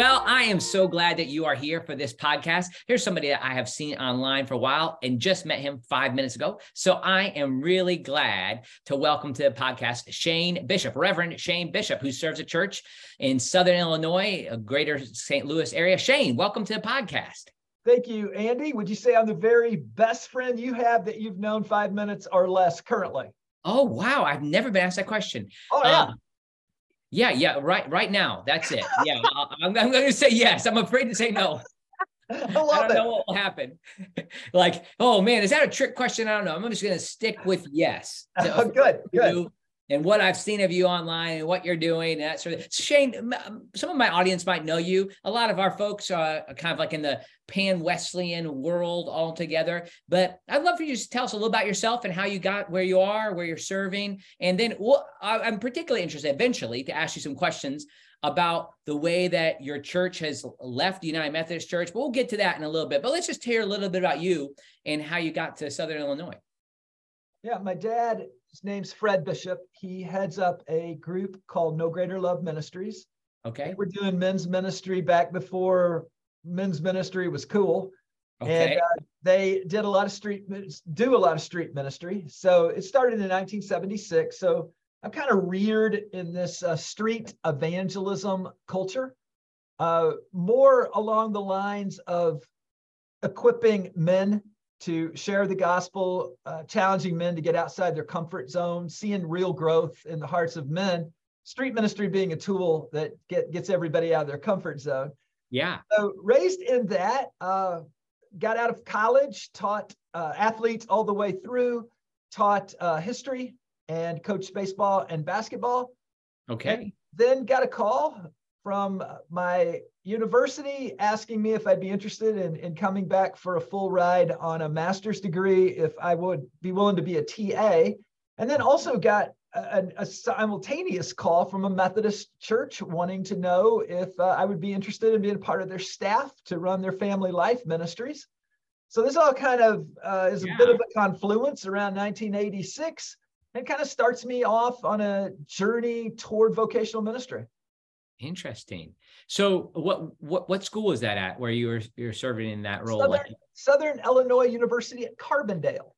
Well, I am so glad that you are here for this podcast. Here's somebody that I have seen online for a while and just met him five minutes ago. So I am really glad to welcome to the podcast Shane Bishop, Reverend Shane Bishop, who serves a church in Southern Illinois, a greater St. Louis area. Shane, welcome to the podcast. Thank you, Andy. Would you say I'm the very best friend you have that you've known five minutes or less currently? Oh, wow. I've never been asked that question. Oh, yeah. Um, yeah, yeah, right, right now. That's it. Yeah, I'm, I'm going to say yes. I'm afraid to say no. I, I don't it. know what will happen. like, oh man, is that a trick question? I don't know. I'm just going to stick with yes. oh, good, good and what I've seen of you online and what you're doing and that sort of Shane, some of my audience might know you. A lot of our folks are uh, kind of like in the pan Wesleyan world altogether. But I'd love for you to tell us a little about yourself and how you got where you are, where you're serving. And then well, I'm particularly interested eventually to ask you some questions about the way that your church has left the United Methodist Church. But we'll get to that in a little bit. But let's just hear a little bit about you and how you got to Southern Illinois. Yeah, my dad his name's Fred Bishop. He heads up a group called No Greater Love Ministries. Okay. We're doing men's ministry back before men's ministry was cool. Okay. And uh, they did a lot of street, do a lot of street ministry. So it started in 1976. So I'm kind of reared in this uh, street evangelism culture, uh, more along the lines of equipping men to share the gospel, uh, challenging men to get outside their comfort zone, seeing real growth in the hearts of men. Street ministry being a tool that get, gets everybody out of their comfort zone. Yeah. So raised in that, uh, got out of college, taught uh, athletes all the way through, taught uh, history and coached baseball and basketball. Okay. And then got a call from my university asking me if I'd be interested in, in coming back for a full ride on a master's degree, if I would be willing to be a TA. And then also got a, a simultaneous call from a Methodist church wanting to know if uh, I would be interested in being part of their staff to run their family life ministries. So this all kind of uh, is yeah. a bit of a confluence around 1986 and kind of starts me off on a journey toward vocational ministry. Interesting. So what what what school is that at where you're you're serving in that role? Southern, Southern Illinois University at Carbondale.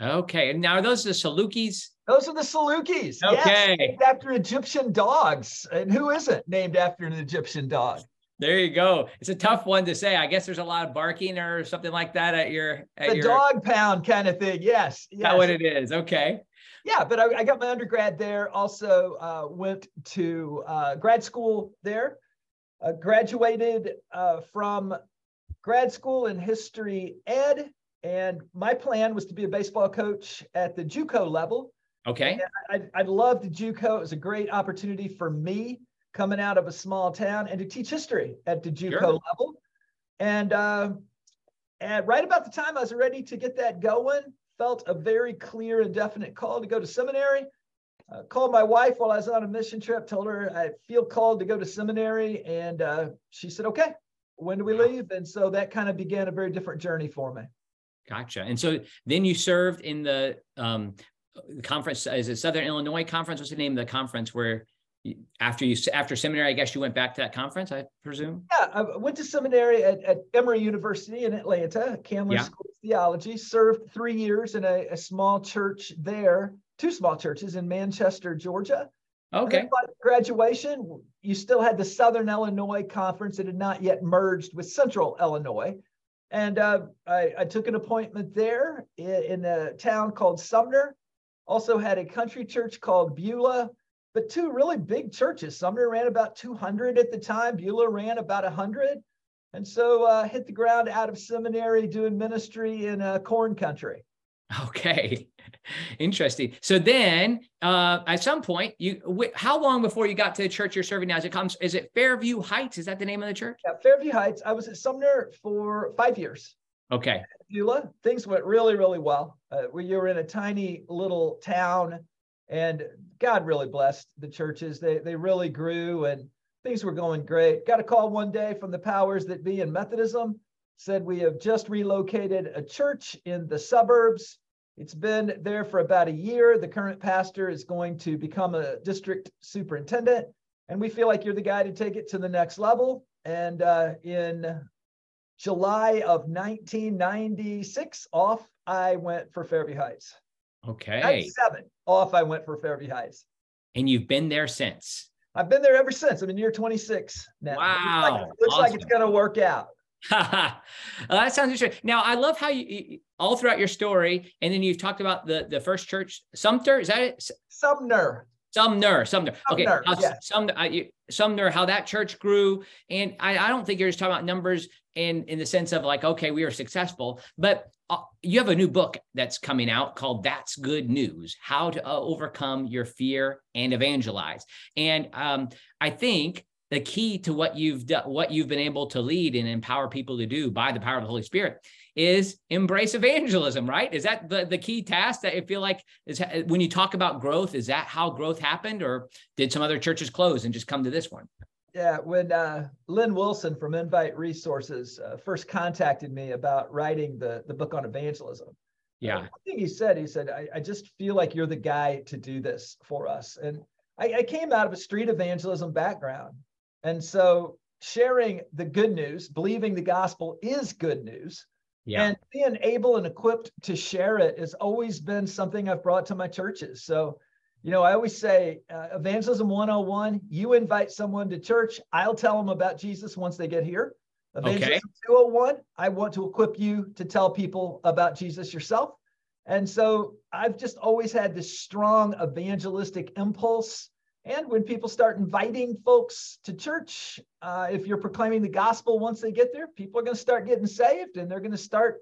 Okay. And now are those the Salukis? Those are the Salukis. Okay. Yes, named after Egyptian dogs. And who isn't named after an Egyptian dog? There you go. It's a tough one to say. I guess there's a lot of barking or something like that at your at the your... dog pound kind of thing. Yes. yes. That's what it is. Okay yeah, but I, I, got my undergrad there. Also uh, went to uh, grad school there. Uh, graduated uh, from grad school in history ed, and my plan was to be a baseball coach at the JUCO level. Okay. I, I loved JUCO. It was a great opportunity for me coming out of a small town and to teach history at the JUCO sure. level. And, uh, and right about the time I was ready to get that going, felt a very clear and definite call to go to seminary. Uh, called my wife while I was on a mission trip, told her I feel called to go to seminary. And uh, she said, okay, when do we leave? And so that kind of began a very different journey for me. Gotcha. And so then you served in the um, conference, is it Southern Illinois Conference? What's the name of the conference where after you after seminary, I guess you went back to that conference, I presume. Yeah, I went to seminary at, at Emory University in Atlanta, Candler yeah. School of Theology. Served three years in a, a, small church there, two small churches in Manchester, Georgia. Okay. graduation, you still had the Southern Illinois Conference that had not yet merged with Central Illinois. And uh, I, I, took an appointment there in, in a town called Sumner. Also had a country church called Beulah but two really big churches. Sumner ran about 200 at the time, Beulah ran about 100. And so uh, hit the ground out of seminary doing ministry in uh, corn country. Okay, interesting. So then, uh, at some point, you wh- how long before you got to the church you're serving now? Is it comes? Is it Fairview Heights? Is that the name of the church? Yeah, Fairview Heights. I was at Sumner for five years. Okay. Beulah, things went really, really well. Uh, we were in a tiny little town and God really blessed the churches. They they really grew and things were going great. Got a call one day from the powers that be in Methodism. Said we have just relocated a church in the suburbs. It's been there for about a year. The current pastor is going to become a district superintendent. and we feel like you're the guy to take it to the next level. And uh, in July of 1996, off I went for Fairview Heights. Okay. 97, off I went for Fairview Heights. And you've been there since. I've been there ever since. I'm in year 26 now. Wow. Looks like, looks awesome. like it's going to work out. that sounds interesting. Now, I love how you all throughout your story, and then you've talked about the the first church, Sumter. Is that it? Sumner. Sumner, Sumner. Okay, Sumner, yeah. Sumner, I, Sumner, how that church grew, and I, I don't think you're just talking about numbers in in the sense of like, okay, we are successful, but uh, you have a new book that's coming out called "That's Good News: How to uh, Overcome Your Fear and Evangelize." And um, I think the key to what you've done, what you've been able to lead and empower people to do by the power of the Holy Spirit is embrace evangelism, right? Is that the, the key task that I feel like is when you talk about growth, is that how growth happened or did some other churches close and just come to this one? Yeah, when uh, Lynn Wilson from Invite Resources uh, first contacted me about writing the, the book on evangelism, yeah, I think he said, he said, I, I, just feel like you're the guy to do this for us. And I, I came out of a street evangelism background. And so sharing the good news, believing the gospel is good news, yeah. and being able and equipped to share it has always been something I've brought to my churches. So, you know, I always say uh, evangelism 101, you invite someone to church, I'll tell them about Jesus once they get here. Evangelism okay. 201, I want to equip you to tell people about Jesus yourself. And so I've just always had this strong evangelistic impulse and when people start inviting folks to church, uh, if you're proclaiming the gospel once they get there, people are going to start getting saved and they're going to start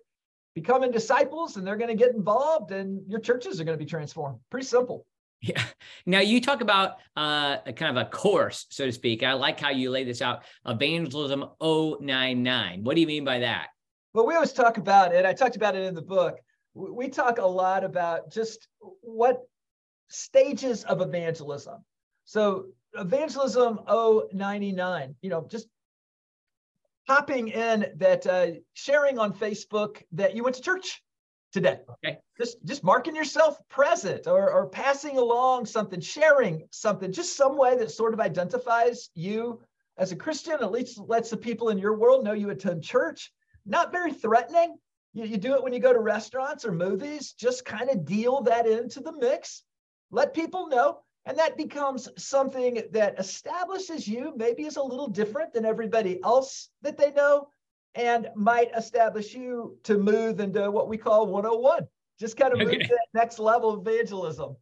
becoming disciples and they're going to get involved and your churches are going to be transformed. Pretty simple. Yeah. Now you talk about uh, a kind of a course, so to speak. I like how you lay this out. Evangelism 099. What do you mean by that? Well, we always talk about it. I talked about it in the book. We talk a lot about just what stages of evangelism. So evangelism 099, you know, just hopping in that uh, sharing on Facebook that you went to church today. Okay. Just just marking yourself present or, or passing along something, sharing something, just some way that sort of identifies you as a Christian, at least lets the people in your world know you attend church. Not very threatening. You, you do it when you go to restaurants or movies, just kind of deal that into the mix. Let people know and that becomes something that establishes you maybe is a little different than everybody else that they know and might establish you to move into what we call 101. Just kind of move to that next level of evangelism.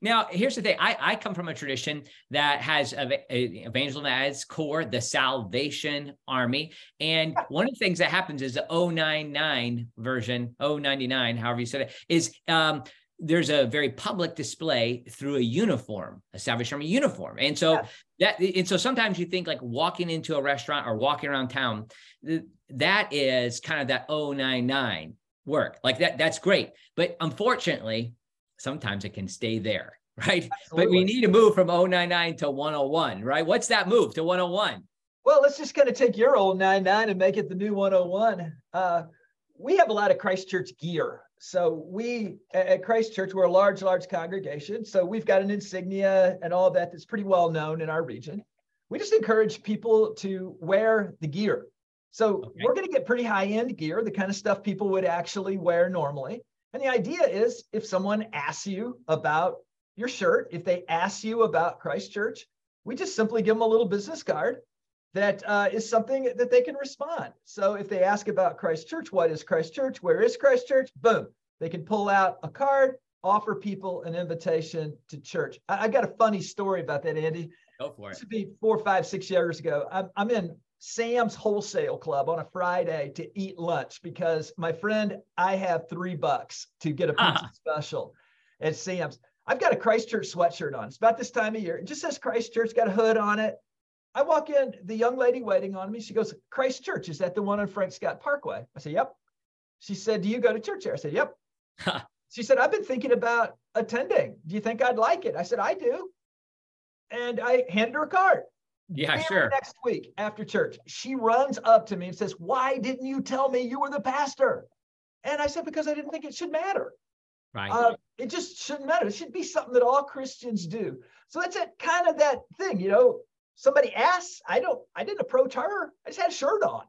Now, here's the thing. I, I come from a tradition that has evangelism as core, the Salvation Army. And one of the things that happens is the 099 version, 099, however you said it, is um, there's a very public display through a uniform, a Salvation Army uniform. And so yeah. that and so sometimes you think like walking into a restaurant or walking around town, that is kind of that 099 work. Like that, that's great. But unfortunately, sometimes it can stay there, right? Absolutely. But we need to move from 099 to 101, right? What's that move to 101? Well, let's just kind of take your old 99 and make it the new 101. Uh, we have a lot of Christ Church gear so we at Christ Church, we're a large, large congregation. So we've got an insignia and all that that's pretty well known in our region. We just encourage people to wear the gear. So okay. we're going to get pretty high end gear, the kind of stuff people would actually wear normally. And the idea is if someone asks you about your shirt, if they ask you about Christ Church, we just simply give them a little business card that uh, is something that they can respond. So if they ask about Christ Church, what is Christ Church? Where is Christ Church? Boom, they can pull out a card, offer people an invitation to church. I, I got a funny story about that, Andy. Go for it. This would be four, five, six years ago. I'm, I'm in Sam's Wholesale Club on a Friday to eat lunch because my friend, I have three bucks to get a pizza ah. special at Sam's. I've got a Christ Church sweatshirt on. It's about this time of year. It just says Christ Church, got a hood on it. I walk in, the young lady waiting on me, she goes, Christ Church, is that the one on Frank Scott Parkway? I said, Yep. She said, Do you go to church there? I said, Yep. she said, I've been thinking about attending. Do you think I'd like it? I said, I do. And I handed her a card. Yeah, sure. Next week after church, she runs up to me and says, Why didn't you tell me you were the pastor? And I said, Because I didn't think it should matter. Right. Uh, it just shouldn't matter. It should be something that all Christians do. So that's it, kind of that thing, you know. Somebody asks, I don't, I didn't approach her. I just had a shirt on.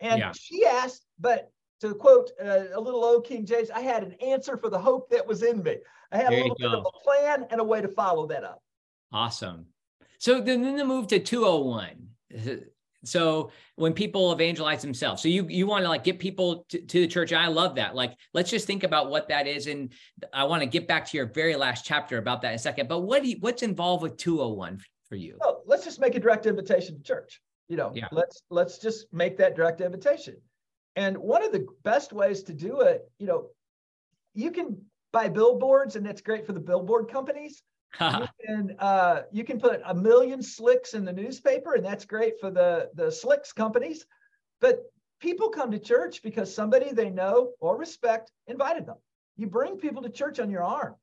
And yeah. she asked, but to quote uh, a little old King James, I had an answer for the hope that was in me. I had there a little bit of a plan and a way to follow that up. Awesome. So then, then the move to 201. So when people evangelize themselves, so you you want to like get people to, to the church. I love that. Like, let's just think about what that is, and I want to get back to your very last chapter about that in a second. But what do you, what's involved with 201 for you? Well, let's just make a direct invitation to church. You know, yeah. let's let's just make that direct invitation. And one of the best ways to do it, you know, you can buy billboards, and that's great for the billboard companies. you can uh, you can put a million slicks in the newspaper, and that's great for the the slicks companies. But people come to church because somebody they know or respect invited them. You bring people to church on your arm.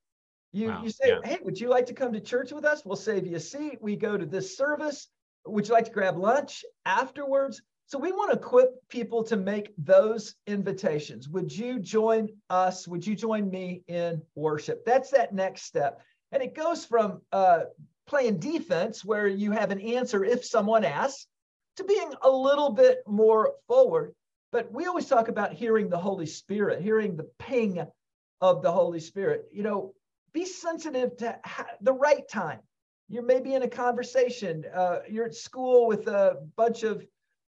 You wow. you say, yeah. hey, would you like to come to church with us? We'll save you a seat. We go to this service. Would you like to grab lunch afterwards? So we want to equip people to make those invitations. Would you join us? Would you join me in worship? That's that next step. And it goes from uh, playing defense, where you have an answer if someone asks, to being a little bit more forward. But we always talk about hearing the Holy Spirit, hearing the ping of the Holy Spirit. You know, be sensitive to the right time. You're maybe in a conversation, uh, you're at school with a bunch of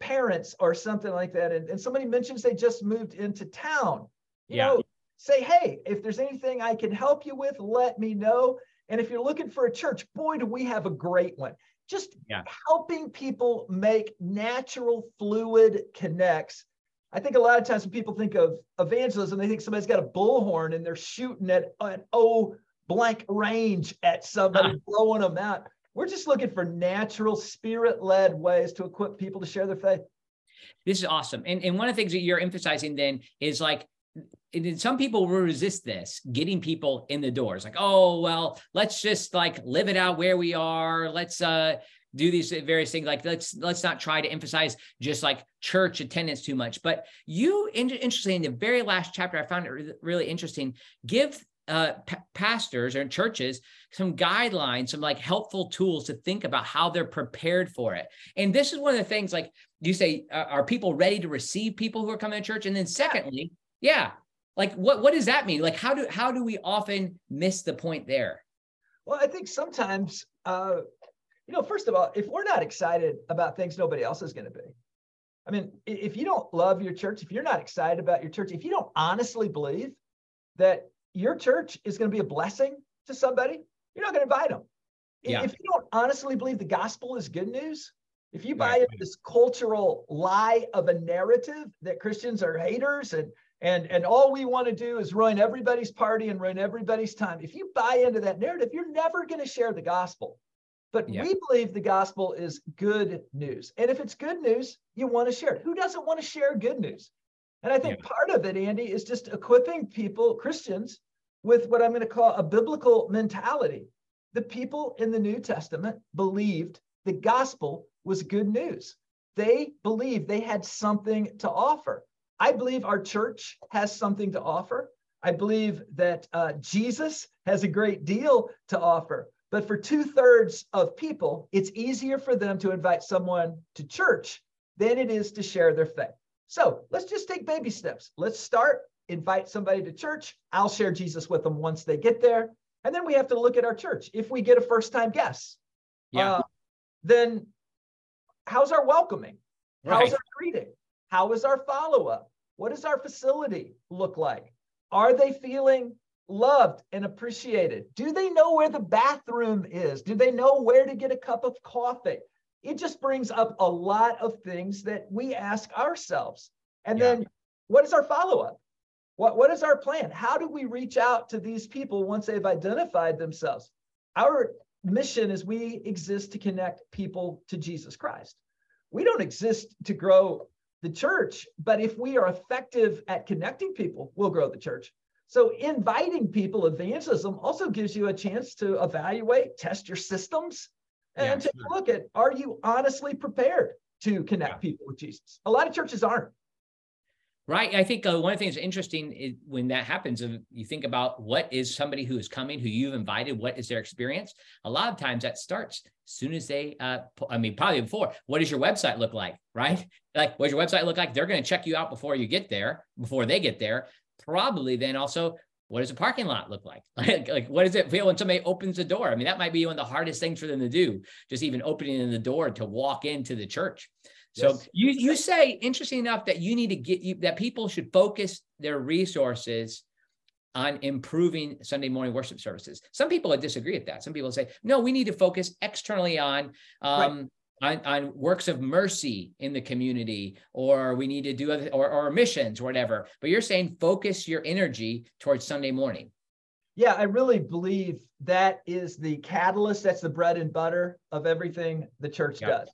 parents or something like that, and, and somebody mentions they just moved into town. You yeah. know, say, hey, if there's anything I can help you with, let me know. And if you're looking for a church, boy, do we have a great one. Just yeah. helping people make natural, fluid connects. I think a lot of times when people think of evangelism, they think somebody's got a bullhorn and they're shooting at an O blank range at somebody, uh blowing them out. We're just looking for natural, spirit led ways to equip people to share their faith. This is awesome. And, and one of the things that you're emphasizing then is like and some people will resist this getting people in the doors like oh well let's just like live it out where we are let's uh do these various things like let's let's not try to emphasize just like church attendance too much but you interestingly in the very last chapter i found it really interesting give uh, p- pastors or churches some guidelines, some like helpful tools to think about how they're prepared for it. And this is one of the things like you say, uh, are people ready to receive people who are coming to church? And then secondly, yeah. Like what what does that mean? Like how do how do we often miss the point there? Well, I think sometimes uh you know, first of all, if we're not excited about things nobody else is going to be. I mean, if you don't love your church, if you're not excited about your church, if you don't honestly believe that your church is going to be a blessing to somebody, you're not going to invite them. Yeah. If you don't honestly believe the gospel is good news, if you buy right. into this cultural lie of a narrative that Christians are haters and and and all we want to do is ruin everybody's party and ruin everybody's time if you buy into that narrative you're never going to share the gospel but yeah. we believe the gospel is good news and if it's good news you want to share it who doesn't want to share good news and i think yeah. part of it andy is just equipping people christians with what i'm going to call a biblical mentality the people in the new testament believed the gospel was good news they believed they had something to offer I believe our church has something to offer. I believe that uh, Jesus has a great deal to offer. But for two thirds of people, it's easier for them to invite someone to church than it is to share their faith. So let's just take baby steps. Let's start, invite somebody to church. I'll share Jesus with them once they get there. And then we have to look at our church. If we get a first time guest, yeah. Uh, then how's our welcoming? How's right. our greeting? How is our follow up? What does our facility look like? Are they feeling loved and appreciated? Do they know where the bathroom is? Do they know where to get a cup of coffee? It just brings up a lot of things that we ask ourselves. And yeah. then what is our follow up? What, what is our plan? How do we reach out to these people once they've identified themselves? Our mission is we exist to connect people to Jesus Christ. We don't exist to grow the church. But if we are effective at connecting people, we'll grow the church. So inviting people, evangelism also gives you a chance to evaluate, test your systems, and yeah, take sure. a look at are you honestly prepared to connect yeah. people with Jesus? A lot of churches aren't. Right. I think uh, one of the things interesting is when that happens, if you think about what is somebody who is coming, who you've invited, what is their experience? A lot of times that starts as soon as they, uh, I mean, probably before, what does your website look like? Right. Like, what does your website look like? They're going to check you out before you get there, before they get there. Probably then also, what does a parking lot look like? like? Like, what does it feel when somebody opens the door? I mean, that might be one of the hardest things for them to do, just even opening the door to walk into the church. So yes. you you say interesting enough that you need to get you that people should focus their resources on improving Sunday morning worship services. Some people would disagree with that. Some people say, no, we need to focus externally on um, right. On, on works of mercy in the community, or we need to do other, or, or missions or whatever. But you're saying focus your energy towards Sunday morning. Yeah, I really believe that is the catalyst. That's the bread and butter of everything the church yep. does.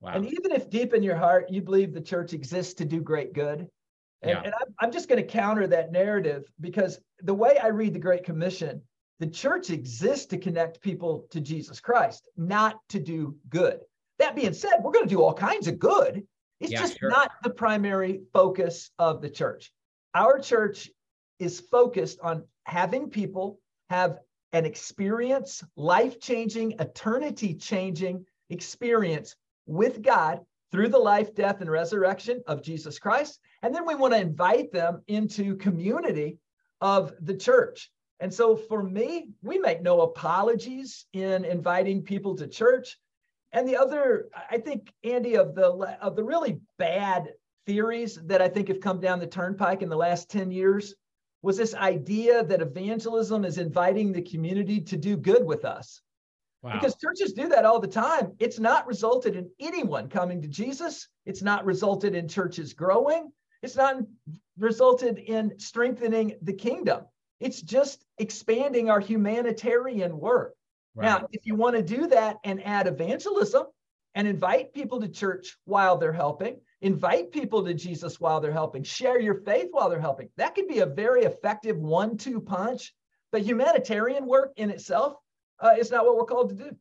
Wow. And even if deep in your heart you believe the church exists to do great good, and, yeah. and I'm, I'm just going to counter that narrative because the way I read the Great Commission, the church exists to connect people to Jesus Christ, not to do good. That being said, we're going to do all kinds of good. It's yeah, just sure. not the primary focus of the church. Our church is focused on having people have an experience, life changing, eternity changing experience with God through the life, death, and resurrection of Jesus Christ. And then we want to invite them into community of the church. And so for me, we make no apologies in inviting people to church. And the other, I think, Andy, of the of the really bad theories that I think have come down the turnpike in the last 10 years was this idea that evangelism is inviting the community to do good with us. Wow. Because churches do that all the time. It's not resulted in anyone coming to Jesus. It's not resulted in churches growing. It's not resulted in strengthening the kingdom. It's just expanding our humanitarian work. Right. Now, if you want to do that and add evangelism and invite people to church while they're helping, invite people to Jesus while they're helping, share your faith while they're helping, that could be a very effective one two punch. But humanitarian work in itself uh, it's not what we're called to do.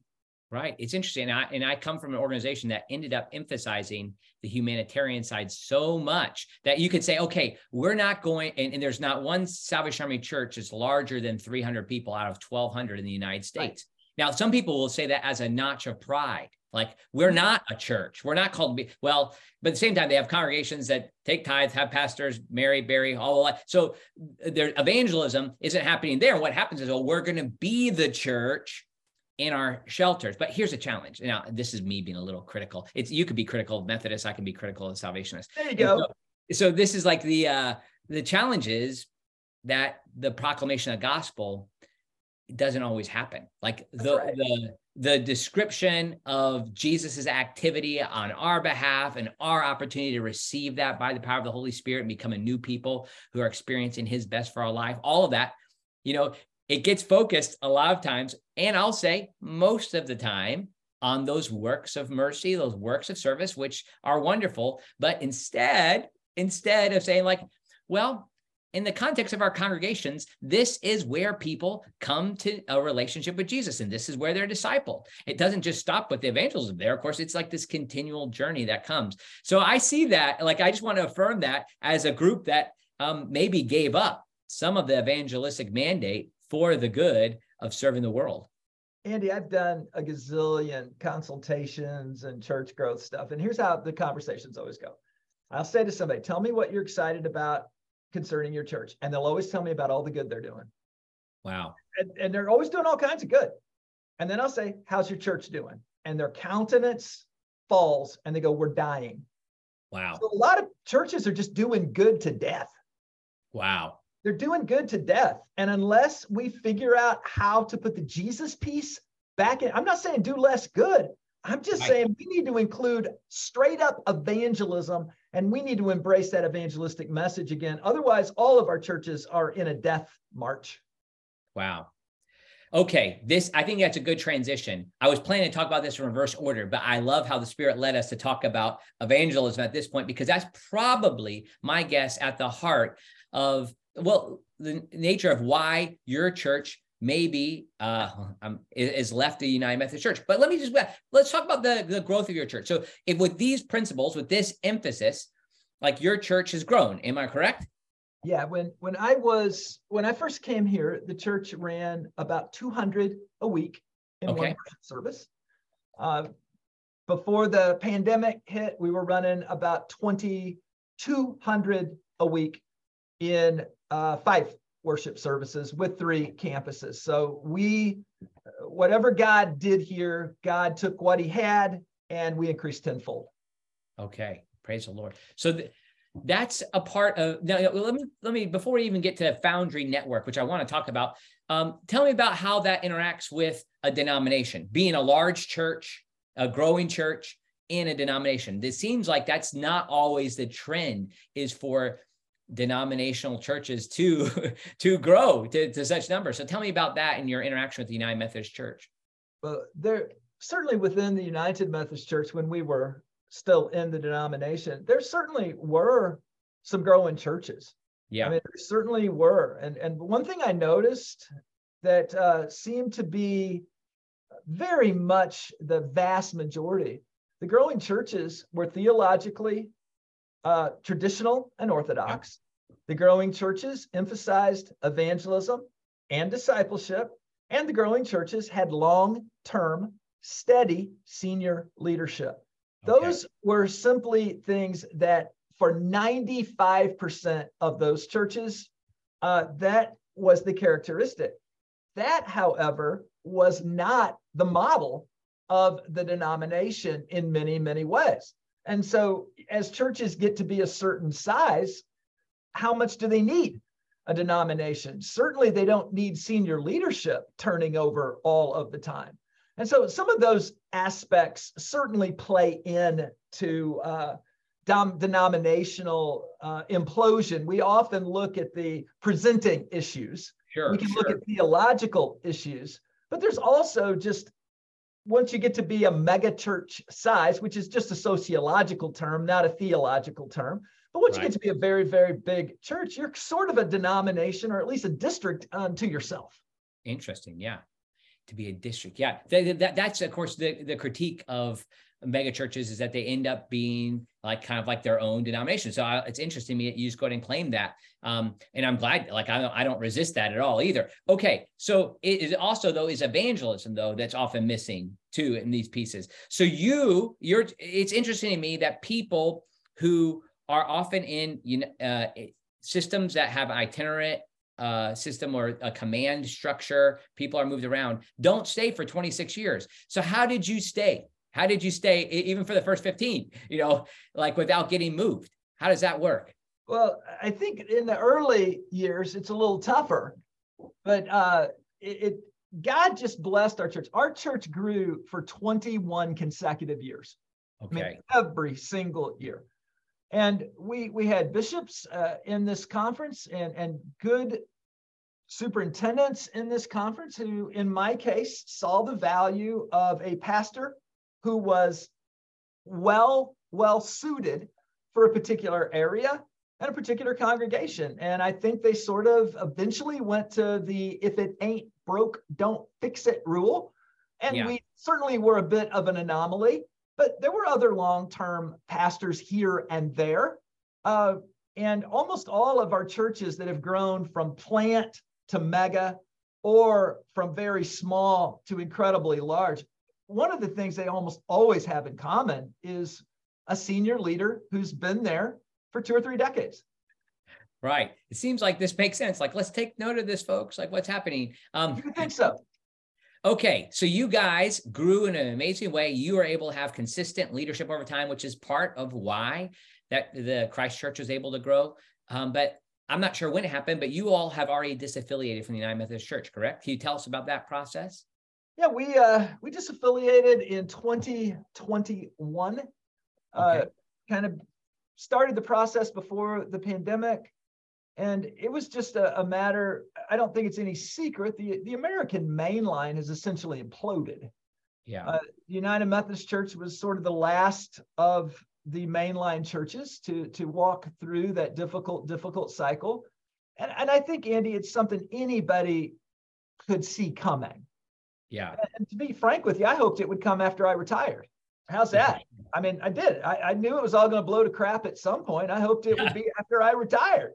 Right. It's interesting. And I, and I come from an organization that ended up emphasizing the humanitarian side so much that you could say, okay, we're not going, and, and there's not one Salvation Army church that's larger than 300 people out of 1,200 in the United States. Now, some people will say that as a notch of pride. Like we're mm-hmm. not a church. We're not called to be well, but at the same time, they have congregations that take tithes, have pastors, marry, bury, all the that. So their evangelism isn't happening there. What happens is, well, we're going to be the church in our shelters. But here's a challenge. Now, this is me being a little critical. It's you could be critical of Methodists, I can be critical of Salvationists. There you go. So, so, this is like the uh the challenge is that the proclamation of gospel doesn't always happen. Like the right. the the description of Jesus's activity on our behalf and our opportunity to receive that by the power of the Holy Spirit and become a new people who are experiencing his best for our life, all of that, you know, it gets focused a lot of times, and I'll say most of the time, on those works of mercy, those works of service, which are wonderful. But instead, instead of saying, like, well, in the context of our congregations, this is where people come to a relationship with Jesus, and this is where they're discipled. It doesn't just stop with the evangelism there. Of course, it's like this continual journey that comes. So I see that, like, I just want to affirm that as a group that um, maybe gave up some of the evangelistic mandate for the good of serving the world. Andy, I've done a gazillion consultations and church growth stuff. And here's how the conversations always go. I'll say to somebody, tell me what you're excited about concerning your church. And they'll always tell me about all the good they're doing. Wow. And, and they're always doing all kinds of good. And then I'll say, How's your church doing? And their countenance falls and they go, We're dying. Wow. So a lot of churches are just doing good to death. Wow. They're doing good to death. And unless we figure out how to put the Jesus piece back in, I'm not saying do less good. I'm just right. saying we need to include straight up evangelism and we need to embrace that evangelistic message again. Otherwise, all of our churches are in a death march. Wow. Okay, this I think that's a good transition. I was planning to talk about this in reverse order, but I love how the Spirit led us to talk about evangelism at this point because that's probably my guess at the heart of well the nature of why your church maybe uh, um, is left the United Methodist Church. But let me just let's talk about the, the growth of your church. So, if with these principles, with this emphasis, like your church has grown. Am I correct? Yeah, when when I was when I first came here, the church ran about 200 a week in okay. one service. Uh, before the pandemic hit, we were running about 2,200 a week in uh, five worship services with three campuses. So we, whatever God did here, God took what He had and we increased tenfold. Okay, praise the Lord. So. Th- that's a part of now let me let me before we even get to foundry network which i want to talk about um, tell me about how that interacts with a denomination being a large church a growing church in a denomination it seems like that's not always the trend is for denominational churches to to grow to, to such numbers so tell me about that in your interaction with the united methodist church well there certainly within the united methodist church when we were still in the denomination, there certainly were some growing churches. Yeah. I mean, there certainly were. And, and one thing I noticed that uh, seemed to be very much the vast majority, the growing churches were theologically uh, traditional and orthodox. Yeah. The growing churches emphasized evangelism and discipleship, and the growing churches had long term, steady senior leadership. Those were simply things that for 95% of those churches, uh, that was the characteristic. That, however, was not the model of the denomination in many, many ways. And so, as churches get to be a certain size, how much do they need a denomination? Certainly, they don't need senior leadership turning over all of the time. And so some of those aspects certainly play in to uh, dom- denominational uh, implosion. We often look at the presenting issues. Sure, we can sure. look at theological issues, but there's also just once you get to be a megachurch size, which is just a sociological term, not a theological term. But once right. you get to be a very, very big church, you're sort of a denomination or at least a district uh, unto yourself. Interesting. Yeah to be a district. Yeah, that, that, that's of course the the critique of mega churches is that they end up being like kind of like their own denomination. So I, it's interesting to me that you just go ahead and claim that. Um, and I'm glad, like I don't, I don't resist that at all either. Okay, so it is also though is evangelism though that's often missing too in these pieces. So you, you're, it's interesting to me that people who are often in you know uh, systems that have itinerant uh, system or a command structure, people are moved around, don't stay for 26 years. So how did you stay? How did you stay even for the first 15, you know, like without getting moved? How does that work? Well, I think in the early years, it's a little tougher, but uh, it, it God just blessed our church. Our church grew for 21 consecutive years. Okay. I mean, every single year. And we we had bishops uh, in this conference and and good superintendents in this conference who, in my case, saw the value of a pastor who was well well suited for a particular area and a particular congregation. And I think they sort of eventually went to the if it ain't broke, don't fix it rule. And yeah. we certainly were a bit of an anomaly. But there were other long term pastors here and there. Uh, and almost all of our churches that have grown from plant to mega or from very small to incredibly large, one of the things they almost always have in common is a senior leader who's been there for two or three decades. Right. It seems like this makes sense. Like, let's take note of this, folks. Like, what's happening? Um, you think so? Okay, so you guys grew in an amazing way. You were able to have consistent leadership over time, which is part of why that the Christ Church was able to grow. Um, but I'm not sure when it happened, but you all have already disaffiliated from the United Methodist Church, correct? Can you tell us about that process? Yeah, we uh, we disaffiliated in 2021. Uh, okay. Uh, kind of started the process before the pandemic. And it was just a, a, matter, I don't think it's any secret. The, the American main line has essentially imploded. Yeah. Uh, United Methodist Church was sort of the last of the mainline churches to, to walk through that difficult, difficult cycle. And, and I think, Andy, it's something anybody could see coming. Yeah. And to be frank with you, I hoped it would come after I retired. How's that? I mean, I did. I, I knew it was all going to blow to crap at some point. I hoped it would be after I retired.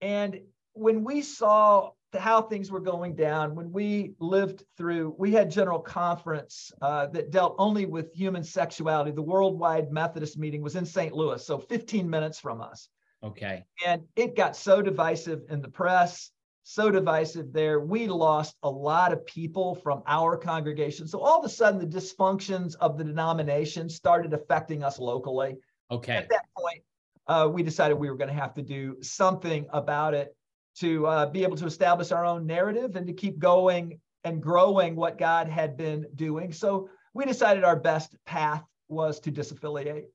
And when we saw how things were going down, when we lived through, we had General Conference uh, that dealt only with human sexuality. The Worldwide Methodist meeting was in St. Louis, so 15 minutes from us. Okay. And it got so divisive in the press, so divisive there. We lost a lot of people from our congregation. So all of a sudden, the dysfunctions of the denomination started affecting us locally. Okay. At that point, uh, we decided we were going to have to do something about it to uh, be able to establish our own narrative and to keep going and growing what God had been doing. So we decided our best path was to disaffiliate.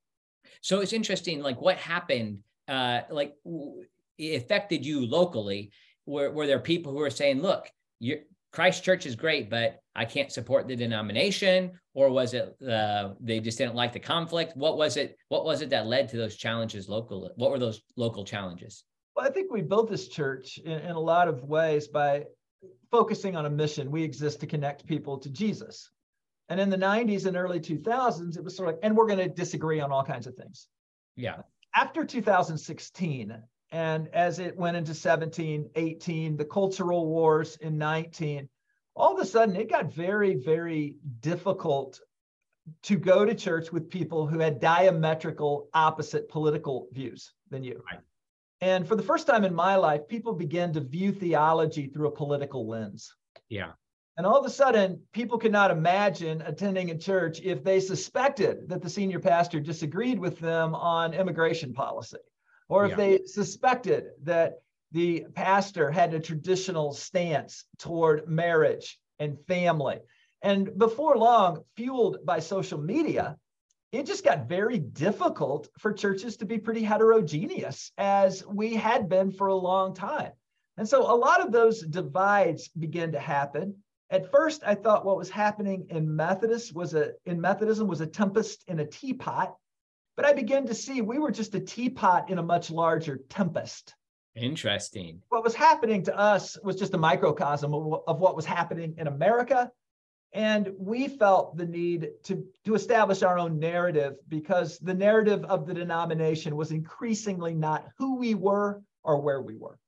So it's interesting, like what happened, uh, like it affected you locally. Were, were there people who were saying, look, Christ Church is great, but I can't support the denomination, or was it uh, they just didn't like the conflict? What was it? What was it that led to those challenges locally? What were those local challenges? Well, I think we built this church in, in a lot of ways by focusing on a mission. We exist to connect people to Jesus. And in the 90s and early 2000s, it was sort of like, and we're going to disagree on all kinds of things. Yeah. After 2016, and as it went into 17, 18, the cultural wars in 19, all of a sudden it got very, very difficult to go to church with people who had diametrical opposite political views than you. Right. And for the first time in my life, people began to view theology through a political lens. Yeah. And all of a sudden, people could not imagine attending a church if they suspected that the senior pastor disagreed with them on immigration policy, or if yeah. they suspected that the pastor had a traditional stance toward marriage and family. And before long, fueled by social media, it just got very difficult for churches to be pretty heterogeneous as we had been for a long time. And so a lot of those divides began to happen. At first, I thought what was happening in Methodist was a in Methodism was a tempest in a teapot, but I began to see we were just a teapot in a much larger tempest. Interesting. What was happening to us was just a microcosm of, of what was happening in America and we felt the need to, to establish our own narrative because the narrative of the denomination was increasingly not who we were or where we were.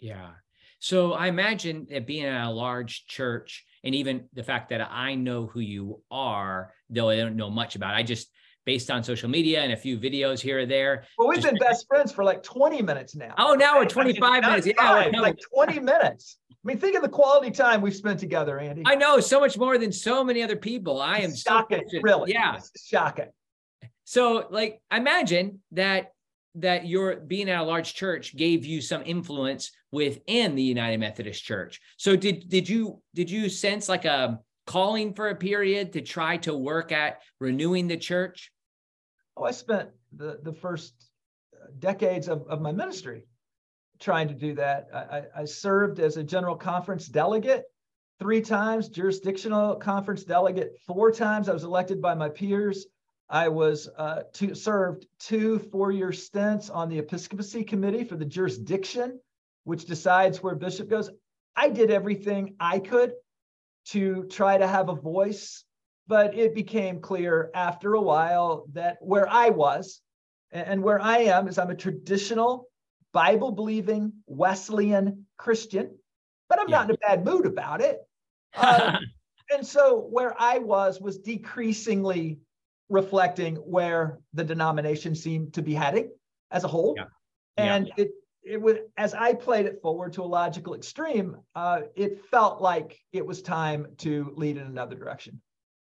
Yeah. So I imagine that being at a large church and even the fact that I know who you are, though I don't know much about, it, I just based on social media and a few videos here or there. Well, we've been best friends for like 20 minutes now. Oh, now we're 25 I mean, minutes. Yeah, like 20 minutes. I mean, think of the quality time we've spent together, Andy. I know so much more than so many other people. I am shocking, so really. Yeah, shocking. So, like, imagine that that your being at a large church gave you some influence within the United Methodist Church. So, did did you did you sense like a calling for a period to try to work at renewing the church? Oh, I spent the the first decades of, of my ministry trying to do that. I, I served as a general conference delegate three times, jurisdictional conference delegate four times. I was elected by my peers. I was uh, served two four-year stints on the episcopacy committee for the jurisdiction, which decides where bishop goes. I did everything I could to try to have a voice, but it became clear after a while that where I was and where I am is I'm a traditional Bible believing Wesleyan Christian, but I'm yeah. not in a bad mood about it. Um, and so where I was was decreasingly reflecting where the denomination seemed to be heading as a whole. Yeah. And yeah. it it was as I played it forward to a logical extreme, uh, it felt like it was time to lead in another direction.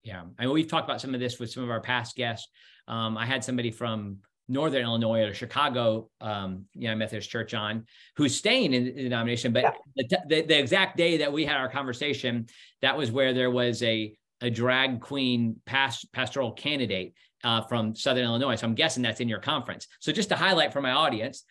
Yeah, I mean, we've talked about some of this with some of our past guests. Um, I had somebody from Northern Illinois or Chicago, um, you know, Methodist Church on, who's staying in the denomination. But yeah. the, the, the, exact day that we had our conversation, that was where there was a a drag queen past, pastoral candidate uh, from Southern Illinois. So I'm guessing that's in your conference. So just to highlight for my audience,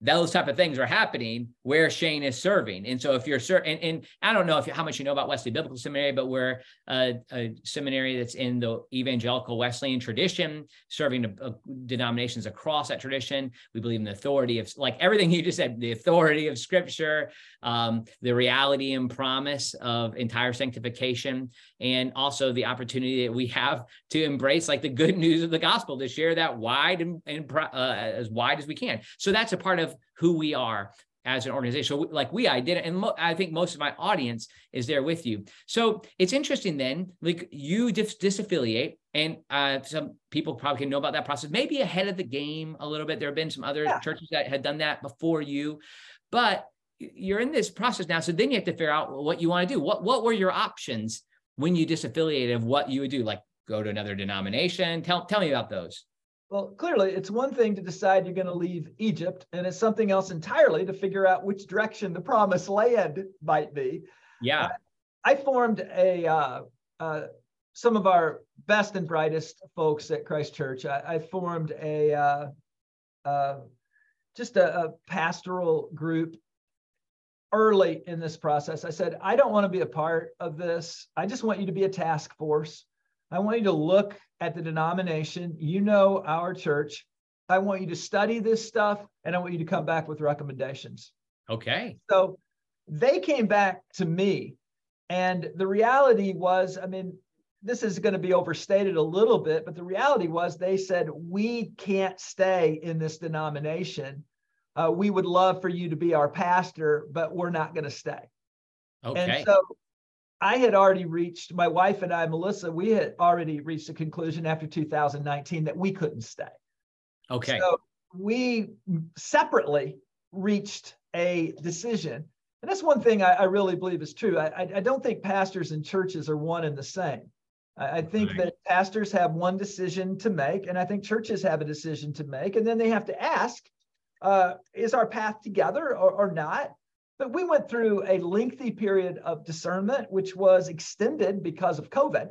those type of things are happening where Shane is serving. And so if you're serving, and, I don't know if how much you know about Wesley Biblical Seminary, but we're a, a seminary that's in the evangelical Wesleyan tradition, serving a, a denominations across that tradition. We believe in the authority of, like everything you just said, the authority of Scripture, um, the reality and promise of entire sanctification, and also the opportunity that we have to embrace like the good news of the gospel to share that wide and, and uh, as wide as we can. So that's a part of who we are as an organization. So like we, I did it. And I think most of my audience is there with you. So it's interesting then, like you dis- disaffiliate and uh, some people probably can know about that process, maybe ahead of the game a little bit. There have been some other yeah. churches that had done that before you, but you're in this process now. So then you have to figure out what you want to do. What, what were your options when you disaffiliated of what you would do? Like go to another denomination. Tell, tell me about those. Well, clearly, it's one thing to decide you're going to leave Egypt, and it's something else entirely to figure out which direction the promised land might be. Yeah. I, I formed a, uh, uh, some of our best and brightest folks at Christ Church. I, I formed a, uh, uh just a, a pastoral group early in this process. I said, I don't want to be a part of this. I just want you to be a task force. I want you to look at the denomination. You know our church. I want you to study this stuff and I want you to come back with recommendations. Okay. So they came back to me. And the reality was, I mean, this is going to be overstated a little bit, but the reality was they said, we can't stay in this denomination. Uh, we would love for you to be our pastor, but we're not going to stay. Okay. And so I had already reached, my wife and I, Melissa, we had already reached a conclusion after 2019 that we couldn't stay. Okay. So we separately reached a decision. And that's one thing I, I really believe is true. I, I, don't think pastors and churches are one and the same. I, I think right. that pastors have one decision to make, and I think churches have a decision to make. And then they have to ask, uh, is our path together or, or not? But we went through a lengthy period of discernment, which was extended because of COVID.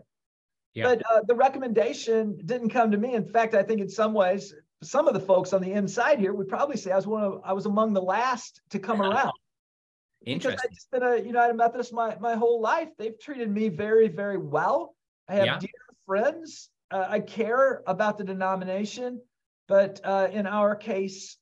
Yeah. But uh, the recommendation didn't come to me. In fact, I think in some ways, some of the folks on the inside here would probably say I was one of I was among the last to come around. Interesting. Because I've just been a United Methodist my, my whole life. They've treated me very, very well. I have yeah. dear friends. Uh, I care about the denomination, but uh, in our case,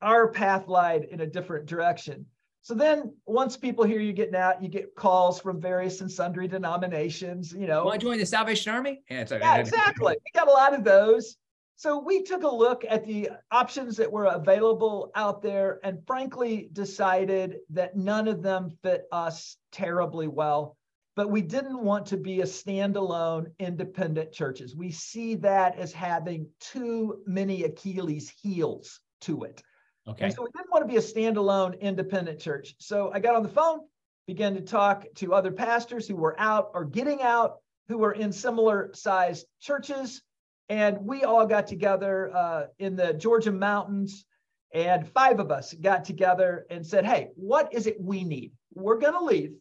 our path lied in a different direction. So then once people hear you getting out, you get calls from various and sundry denominations, you know. Want to join the Salvation Army? Yeah, yeah exactly. We got a lot of those. So we took a look at the options that were available out there and frankly decided that none of them fit us terribly well. But we didn't want to be a standalone independent churches. We see that as having too many Achilles heels to it. Okay. And so we didn't want to be a standalone independent church. So I got on the phone, began to talk to other pastors who were out or getting out, who were in similar sized churches. And we all got together uh, in the Georgia mountains. And five of us got together and said, Hey, what is it we need? We're going to leave.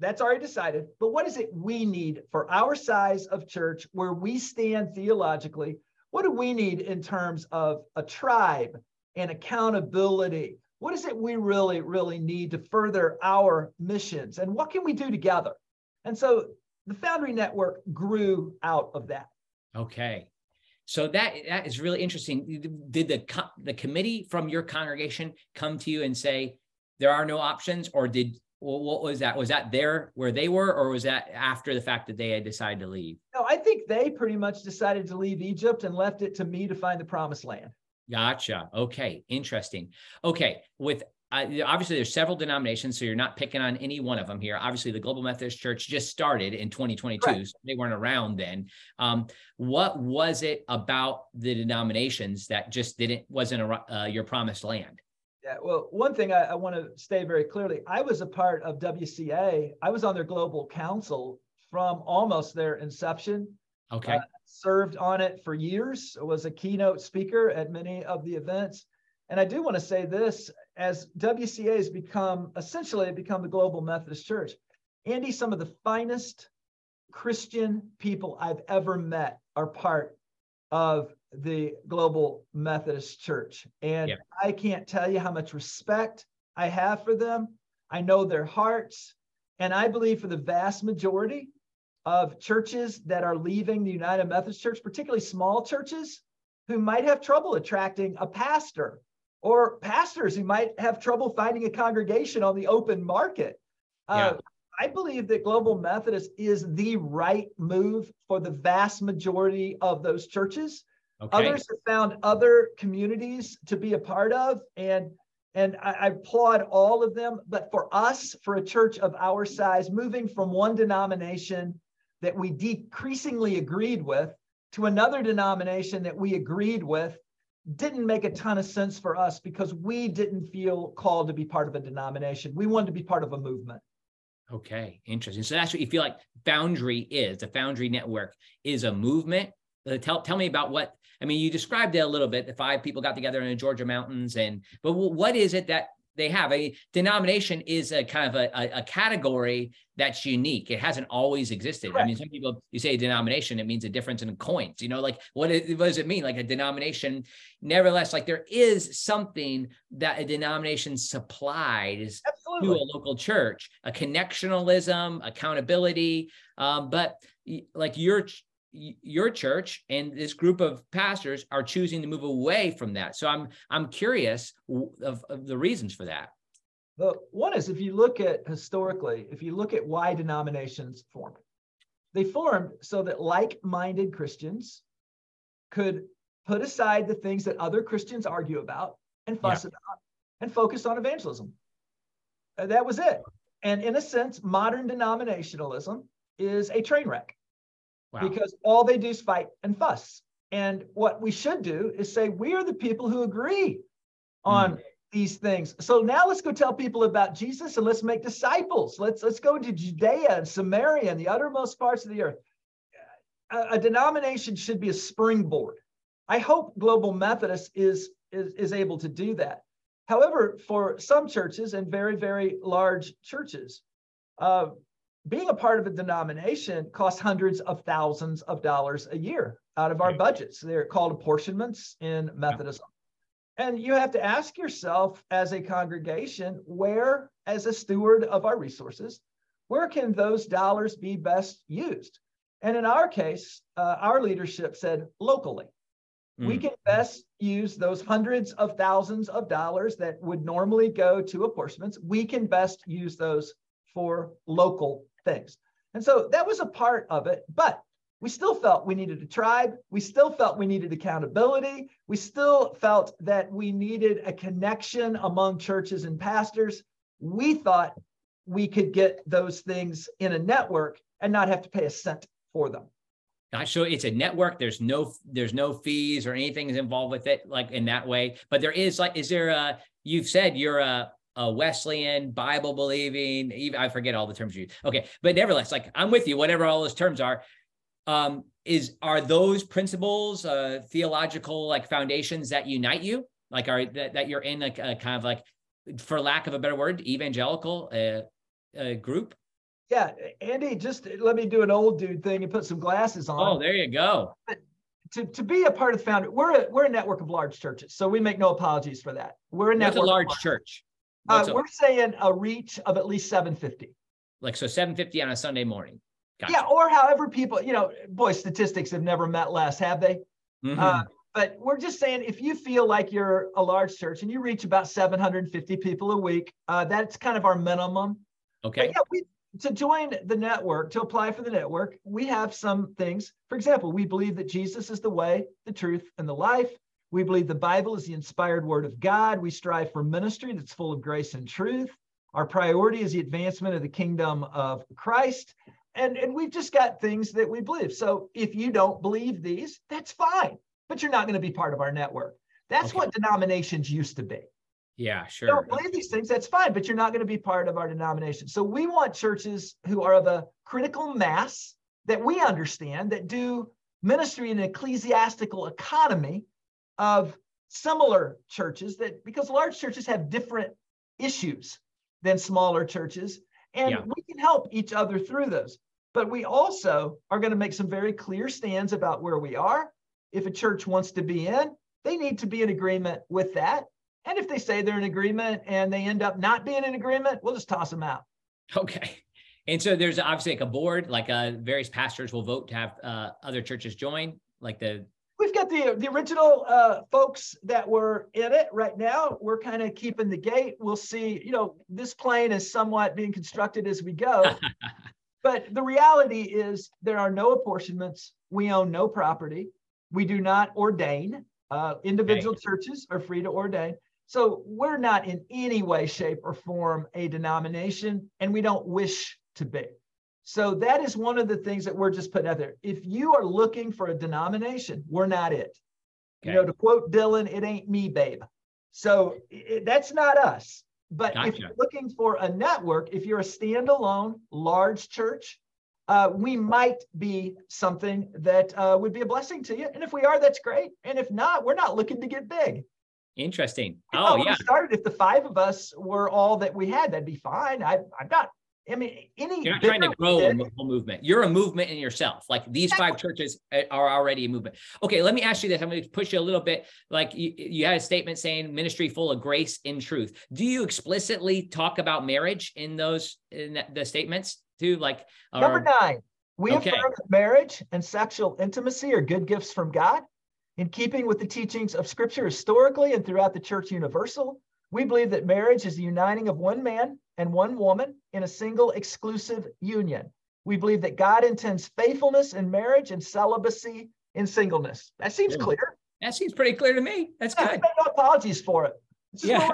That's already decided. But what is it we need for our size of church where we stand theologically? What do we need in terms of a tribe, and accountability. What is it we really, really need to further our missions? And what can we do together? And so the Foundry Network grew out of that. Okay. So that that is really interesting. Did the the committee from your congregation come to you and say there are no options, or did well, what was that? Was that there where they were, or was that after the fact that they had decided to leave? No, I think they pretty much decided to leave Egypt and left it to me to find the promised land. Gotcha. Okay. Interesting. Okay. With uh, obviously there's several denominations, so you're not picking on any one of them here. Obviously, the Global Methodist Church just started in 2022, right. so they weren't around then. Um, what was it about the denominations that just didn't wasn't a, uh, your promised land? Yeah, well, one thing I, I want to say very clearly, I was a part of WCA. I was on their global council from almost their inception Okay. Uh, served on it for years, was a keynote speaker at many of the events. And I do want to say this as WCA has become essentially become the global Methodist church. Andy, some of the finest Christian people I've ever met are part of the Global Methodist Church. And yeah. I can't tell you how much respect I have for them. I know their hearts. And I believe for the vast majority of churches that are leaving the United Methodist Church, particularly small churches who might have trouble attracting a pastor or pastors who might have trouble finding a congregation on the open market. Uh, I believe that Global Methodist is the right move for the vast majority of those churches. Okay. Others have found other communities to be a part of, and and I, I, applaud all of them. But for us, for a church of our size, moving from one denomination that we decreasingly agreed with to another denomination that we agreed with didn't make a ton of sense for us because we didn't feel called to be part of a denomination. We wanted to be part of a movement. Okay, interesting. So that's what you feel like Foundry is. The Foundry Network is a movement. Uh, tell tell me about what I mean. You described it a little bit. The five people got together in the Georgia mountains, and but what is it that they have a denomination is a kind of a, a, a category that's unique. It hasn't always existed. Correct. I mean, some people you say denomination, it means a difference in coins. You know, like what, what does it mean? Like a denomination, nevertheless, like there is something that a denomination supplies Absolutely. to a local church, a connectionalism, accountability. Um, but like your your church and this group of pastors are choosing to move away from that. So I'm I'm curious of, of the reasons for that. The one is if you look at historically, if you look at why denominations formed, they formed so that like-minded Christians could put aside the things that other Christians argue about and fuss yeah. about and focus on evangelism. Uh, that was it. And in a sense, modern denominationalism is a train wreck wow. because all they do is fight and fuss. And what we should do is say, we are the people who agree on mm. these things. So now let's go tell people about Jesus and let's make disciples. Let's let's go to Judea and Samaria and the uttermost parts of the earth. A, a denomination should be a springboard. I hope Global Methodist is, is, is able to do that. However, for some churches and very, very large churches, uh, being a part of a denomination costs hundreds of thousands of dollars a year out of our budgets. They're called apportionments in Methodism. And you have to ask yourself as a congregation, where, as a steward of our resources, where can those dollars be best used? And in our case, uh, our leadership said locally. Mm. We can best use those hundreds of thousands of dollars that would normally go to apportionments. We can best use those for local things. And so that was a part of it, but we still felt we needed a tribe. We still felt we needed accountability. We still felt that we needed a connection among churches and pastors. We thought we could get those things in a network and not have to pay a cent for them. Not sure it's a network. There's no there's no fees or anything is involved with it like in that way. But there is like, is there a you've said you're a a Wesleyan, Bible believing, even I forget all the terms you use. Okay, but nevertheless, like I'm with you, whatever all those terms are. Um, is are those principles uh theological like foundations that unite you? Like are that, that you're in like a kind of like, for lack of a better word, evangelical uh, uh group? Yeah, Andy, just let me do an old dude thing and put some glasses on. Oh, there you go. to, to be a part of the Foundry, we're a, we're a network of large churches, so we make no apologies for that. We're a network. What's a large church? Uh, we're saying a reach of at least 750. Like so 750 on a Sunday morning. Gotcha. Yeah, or however people, you know, boy, statistics have never met less, have they? Mm-hmm. Uh, but we're just saying if you feel like you're a large church and you reach about 750 people a week, uh, that's kind of our minimum. Okay. But yeah, we, to join the network, to apply for the network, we have some things. For example, we believe that Jesus is the way, the truth, and the life. We believe the Bible is the inspired word of God. We strive for ministry that's full of grace and truth. Our priority is the advancement of the kingdom of Christ. And, and we've just got things that we believe. So if you don't believe these, that's fine, but you're not going to be part of our network. That's okay. what denominations used to be. Yeah, sure. You don't believe these things, that's fine, but you're not going to be part of our denomination. So we want churches who are of a critical mass that we understand that do ministry in an ecclesiastical economy of similar churches that because large churches have different issues than smaller churches and yeah. we can help each other through those but we also are going to make some very clear stands about where we are if a church wants to be in, they need to be in agreement with that. And if they say they're in agreement and they end up not being in agreement, we'll just toss them out. Okay. And so there's obviously like a board, like uh, various pastors will vote to have uh, other churches join, like the. We've got the the original uh, folks that were in it right now. We're kind of keeping the gate. We'll see. You know, this plane is somewhat being constructed as we go. but the reality is there are no apportionments. We own no property. We do not ordain. Uh, individual churches are free to ordain. So we're not in any way, shape, or form a denomination, and we don't wish to be. So that is one of the things that we're just putting out there. If you are looking for a denomination, we're not it. Okay. You know, to quote Dylan, it ain't me, babe. So it, that's not us. But gotcha. if you're looking for a network, if you're a standalone large church, uh, we might be something that uh, would be a blessing to you. And if we are, that's great. And if not, we're not looking to get big. Interesting. oh, yeah. started, if the five of us were all that we had, that'd be fine. I, I'm not I mean, any you're not trying to grow a movement. You're a movement in yourself. Like these five churches uh, are already a movement. Okay, let me ask you this. I'm going to push you a little bit. Like you, you had a statement saying ministry full of grace in truth. Do you explicitly talk about marriage in those in the statements too? Like or, number nine, we okay. affirm that marriage and sexual intimacy are good gifts from God in keeping with the teachings of Scripture historically and throughout the Church Universal, we believe that marriage is the uniting of one man and one woman in a single exclusive union. We believe that God intends faithfulness in marriage and celibacy in singleness. That seems clear. That seems pretty clear to me. That's yeah, good. No apologies for it. Yeah.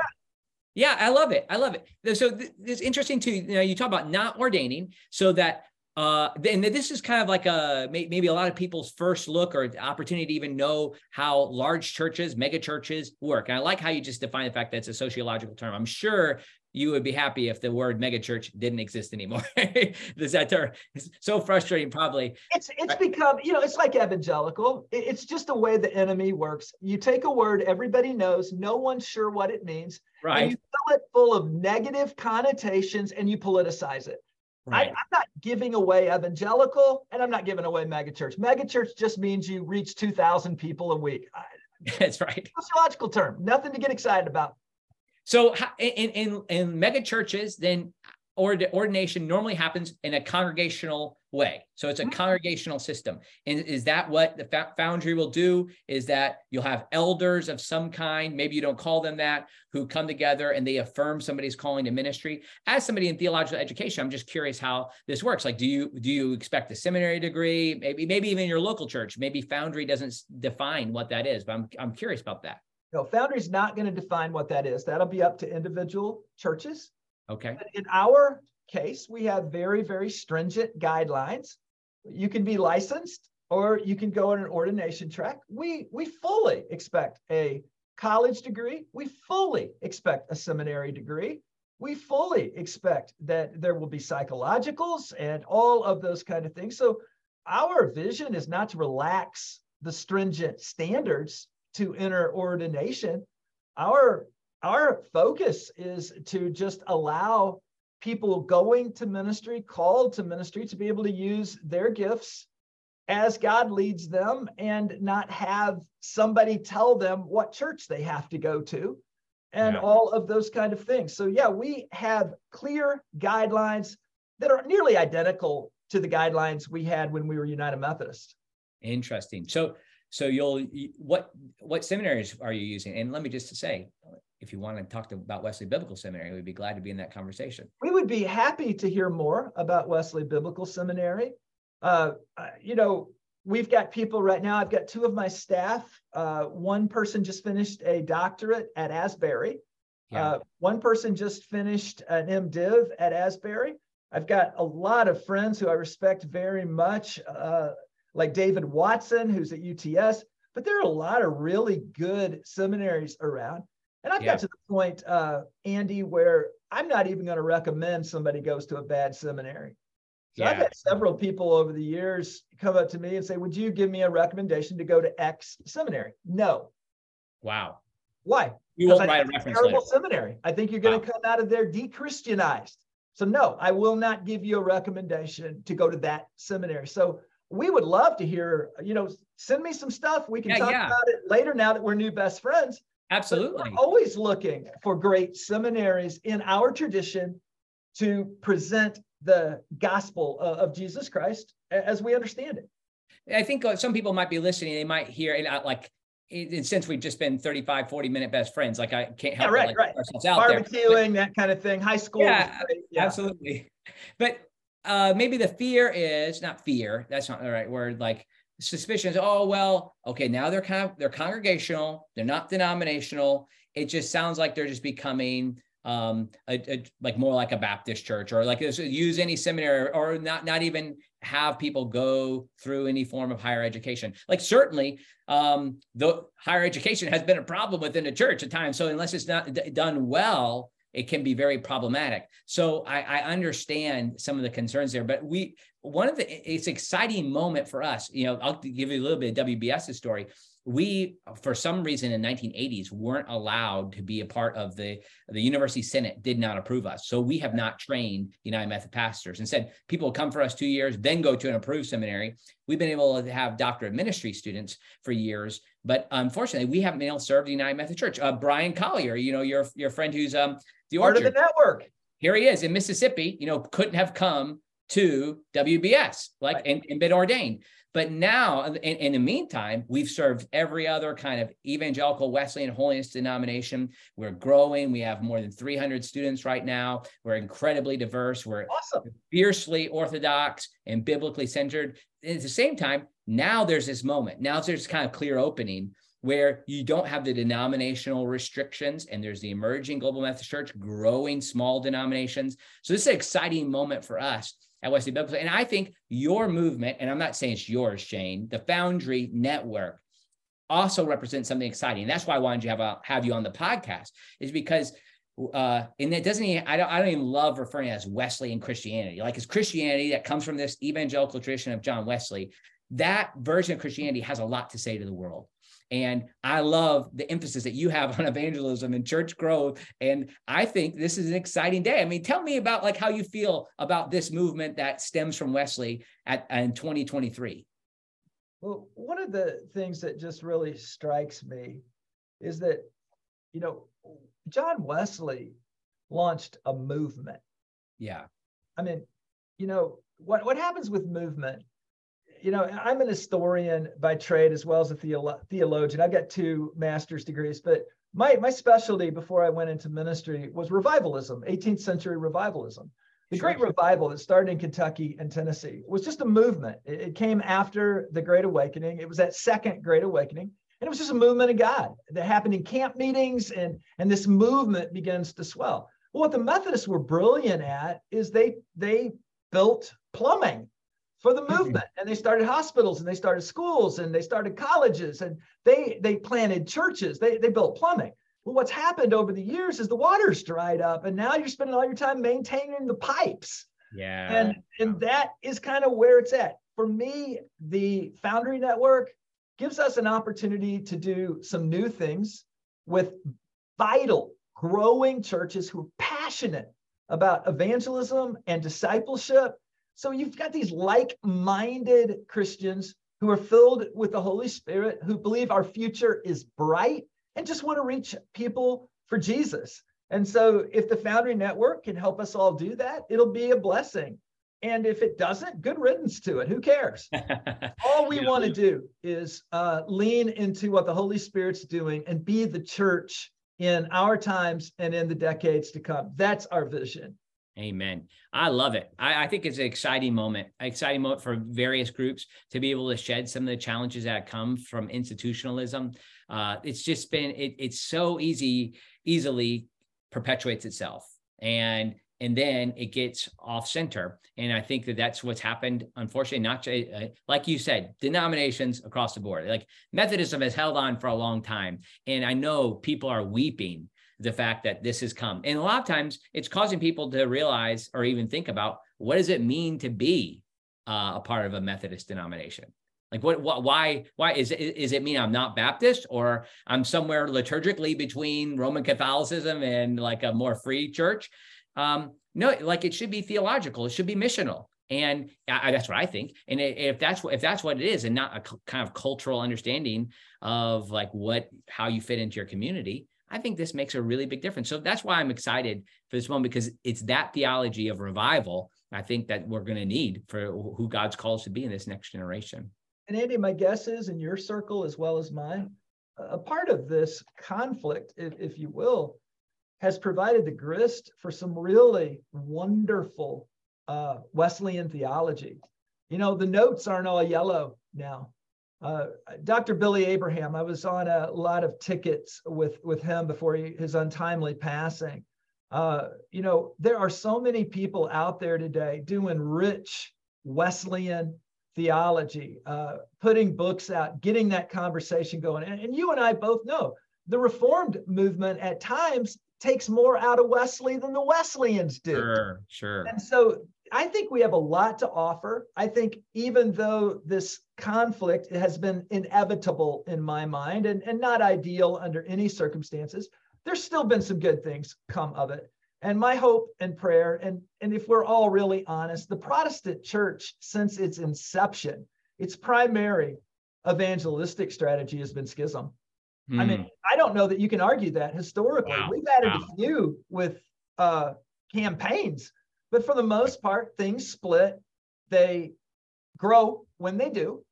Yeah, I love it. I love it. So th- it's interesting too. You know, you talk about not ordaining so that uh, and this is kind of like a maybe a lot of people's first look or opportunity to even know how large churches, mega churches work. And I like how you just define the fact that it's a sociological term. I'm sure you would be happy if the word megachurch didn't exist anymore. Is that term? It's so frustrating, probably. It's it's become, you know, it's like evangelical. It's just the way the enemy works. You take a word everybody knows, no one's sure what it means. Right. And you fill it full of negative connotations and you politicize it. Right. I, am not giving away evangelical and I'm not giving away megachurch. Megachurch just means you reach 2,000 people a week. That's right. Sociological term, nothing to get excited about. So in in in mega churches, then ordination normally happens in a congregational way. So it's a mm-hmm. congregational system. And is that what the foundry will do? Is that you'll have elders of some kind, maybe you don't call them that, who come together and they affirm somebody's calling to ministry. As somebody in theological education, I'm just curious how this works. Like, do you do you expect a seminary degree? Maybe maybe even your local church. Maybe foundry doesn't define what that is, but I'm I'm curious about that. No, Foundry is not going to define what that is. That'll be up to individual churches. Okay. But in our case, we have very, very stringent guidelines. You can be licensed or you can go on an ordination track. We we fully expect a college degree. We fully expect a seminary degree. We fully expect that there will be psychologicals and all of those kind of things. So our vision is not to relax the stringent standards to enter ordination. Our our focus is to just allow people going to ministry, called to ministry, to be able to use their gifts as God leads them and not have somebody tell them what church they have to go to and yeah. all of those kind of things. So, yeah, we have clear guidelines that are nearly identical to the guidelines we had when we were United Methodist. Interesting. So, so you'll what what seminaries are you using? And let me just say, if you want to talk to, about Wesley Biblical Seminary, we'd be glad to be in that conversation. We would be happy to hear more about Wesley Biblical Seminary. Uh, you know, we've got people right now. I've got two of my staff. Uh, one person just finished a doctorate at Asbury. Yeah. Uh, one person just finished an MDiv at Asbury. I've got a lot of friends who I respect very much. Uh, like David Watson, who's at UTS, but there are a lot of really good seminaries around. And I've yeah. got to the point, uh, Andy, where I'm not even going to recommend somebody goes to a bad seminary. So yeah. I've had several people over the years come up to me and say, Would you give me a recommendation to go to X seminary? No. Wow. Why? You won't write a reference terrible seminary. I think you're going to wow. come out of there de-Christianized. So no, I will not give you a recommendation to go to that seminary. So we would love to hear, you know, send me some stuff. We can yeah, talk yeah. about it later now that we're new best friends. Absolutely. we're always looking for great seminaries in our tradition to present the gospel of, of Jesus Christ as we understand it. I think uh, some people might be listening. They might hear it uh, like, since we've just been 35, 40 minute best friends, like I can't help yeah, right, it, like, right. out Barbecuing, there. that kind of thing. High school. Yeah, yeah. absolutely. But uh, maybe the fear is not fear. That's not the right word. Like suspicions. Oh, well, okay. Now they're kind of, they're congregational. They're not denominational. It just sounds like they're just becoming um, a, a, like more like a Baptist church or like use any seminary or not, not even have people go through any form of higher education. Like certainly um, the higher education has been a problem within the church at times. So unless it's not d- done well, it can be very problematic. So I, I, understand some of the concerns there, but we one of the it's exciting moment for us. You know, I'll give you a little bit of WBS's story we for some reason in 1980s weren't allowed to be a part of the the university senate did not approve us so we have not trained united method pastors instead people come for us two years then go to an approved seminary we've been able to have doctor of ministry students for years but unfortunately we haven't been able to serve the united methodist church uh, brian collier you know your your friend who's um the part orchard. of the network here he is in mississippi you know couldn't have come to WBS, like right. and, and been ordained. But now, uh, in, in, the meantime, we've served every other kind of evangelical Wesleyan holiness denomination. We're growing. We have more than 300 students right now. We're incredibly diverse. We're awesome. fiercely orthodox and biblically centered. And at the same time, now there's this moment. Now there's kind of clear opening where you don't have the denominational restrictions and there's the emerging global methodist church growing small denominations so this is an exciting moment for us at Wesley Biblical. And I think your movement, and I'm not saying it's yours, Shane, the Foundry Network also represents something exciting. That's why I wanted to have, a, have you on the podcast, is because uh, and it doesn't even, I don't, I don't even love referring to as Wesleyan Christianity. Like it's Christianity that comes from this evangelical tradition of John Wesley. That version of Christianity has a lot to say to the world. And I love the emphasis that you have on evangelism and church growth. And I think this is an exciting day. I mean, tell me about like how you feel about this movement that stems from Wesley at in 2023. Well, one of the things that just really strikes me is that, you know, John Wesley launched a movement. Yeah. I mean, you know, what, what happens with movement you know, mm-hmm. I'm an historian by trade as well as a theolo- theologian. I've got two master's degrees, but my my specialty before I went into ministry was revivalism, 18th century revivalism. The Great Revival that started in Kentucky and Tennessee was just a movement. It, it came after the Great Awakening. It was that second Great Awakening, and it was just a movement of God that happened in camp meetings, and and this movement begins to swell. Well, what the Methodists were brilliant at is they they built plumbing for the movement. And they started hospitals and they started schools and they started colleges and they they planted churches. They, they built plumbing. Well what's happened over the years is the water's dried up and now you're spending all your time maintaining the pipes. Yeah. And and that is kind of where it's at. For me the foundry network gives us an opportunity to do some new things with vital growing churches who are passionate about evangelism and discipleship so you've got these like minded Christians who are filled with the Holy Spirit, who believe our future is bright and just want to reach people for Jesus. And so if the Foundry Network can help us all do that, it'll be a blessing. And if it doesn't, good riddance to it. Who cares? all we yeah. want to do is uh, lean into what the Holy Spirit's doing and be the church in our times and in the decades to come. That's our vision. Amen. I love it. I, I, think it's an exciting moment, exciting moment for various groups to be able to shed some of the challenges that come from institutionalism. Uh, it's just been it, it's so easy, easily perpetuates itself, and and then it gets off center. And I think that that's what's happened. Unfortunately, not uh, like you said, denominations across the board. Like Methodism has held on for a long time, and I know people are weeping the fact that this has come. And a lot of times it's causing people to realize or even think about what does it mean to be uh, a part of a Methodist denomination? Like what, what, why, why is it, is it mean I'm not Baptist or I'm somewhere liturgically between Roman Catholicism and like a more free church? Um, no, like it should be theological. It should be missional. And I, that's what I think. And if that's what if that's what it is, and not a kind of cultural understanding of like what how you fit into your community, I think this makes a really big difference. So that's why I'm excited for this moment because it's that theology of revival. I think that we're going to need for who God's calls to be in this next generation. And Andy, my guess is in your circle as well as mine, a part of this conflict, if, if you will, has provided the grist for some really wonderful uh, Wesleyan theology. You know, the notes aren't all yellow now. Uh, Dr. Billy Abraham, I was on a lot of tickets with, with him before he, his untimely passing. Uh, you know, there are so many people out there today doing rich Wesleyan theology, uh, putting books out, getting that conversation going. And, and you and I both know the Reformed movement at times takes more out of Wesley than the Wesleyans do. Sure, sure. And so I think we have a lot to offer. I think even though this conflict has been inevitable in my mind and, and not ideal under any circumstances, there's still been some good things come of it. And my hope and prayer, and, and if we're all really honest, the Protestant church, since its inception, its primary evangelistic strategy has been schism. I mean, hmm. I don't know that you can argue that historically. Wow. We've added wow. a few with uh, campaigns, but for the most part, things split. They grow when they do,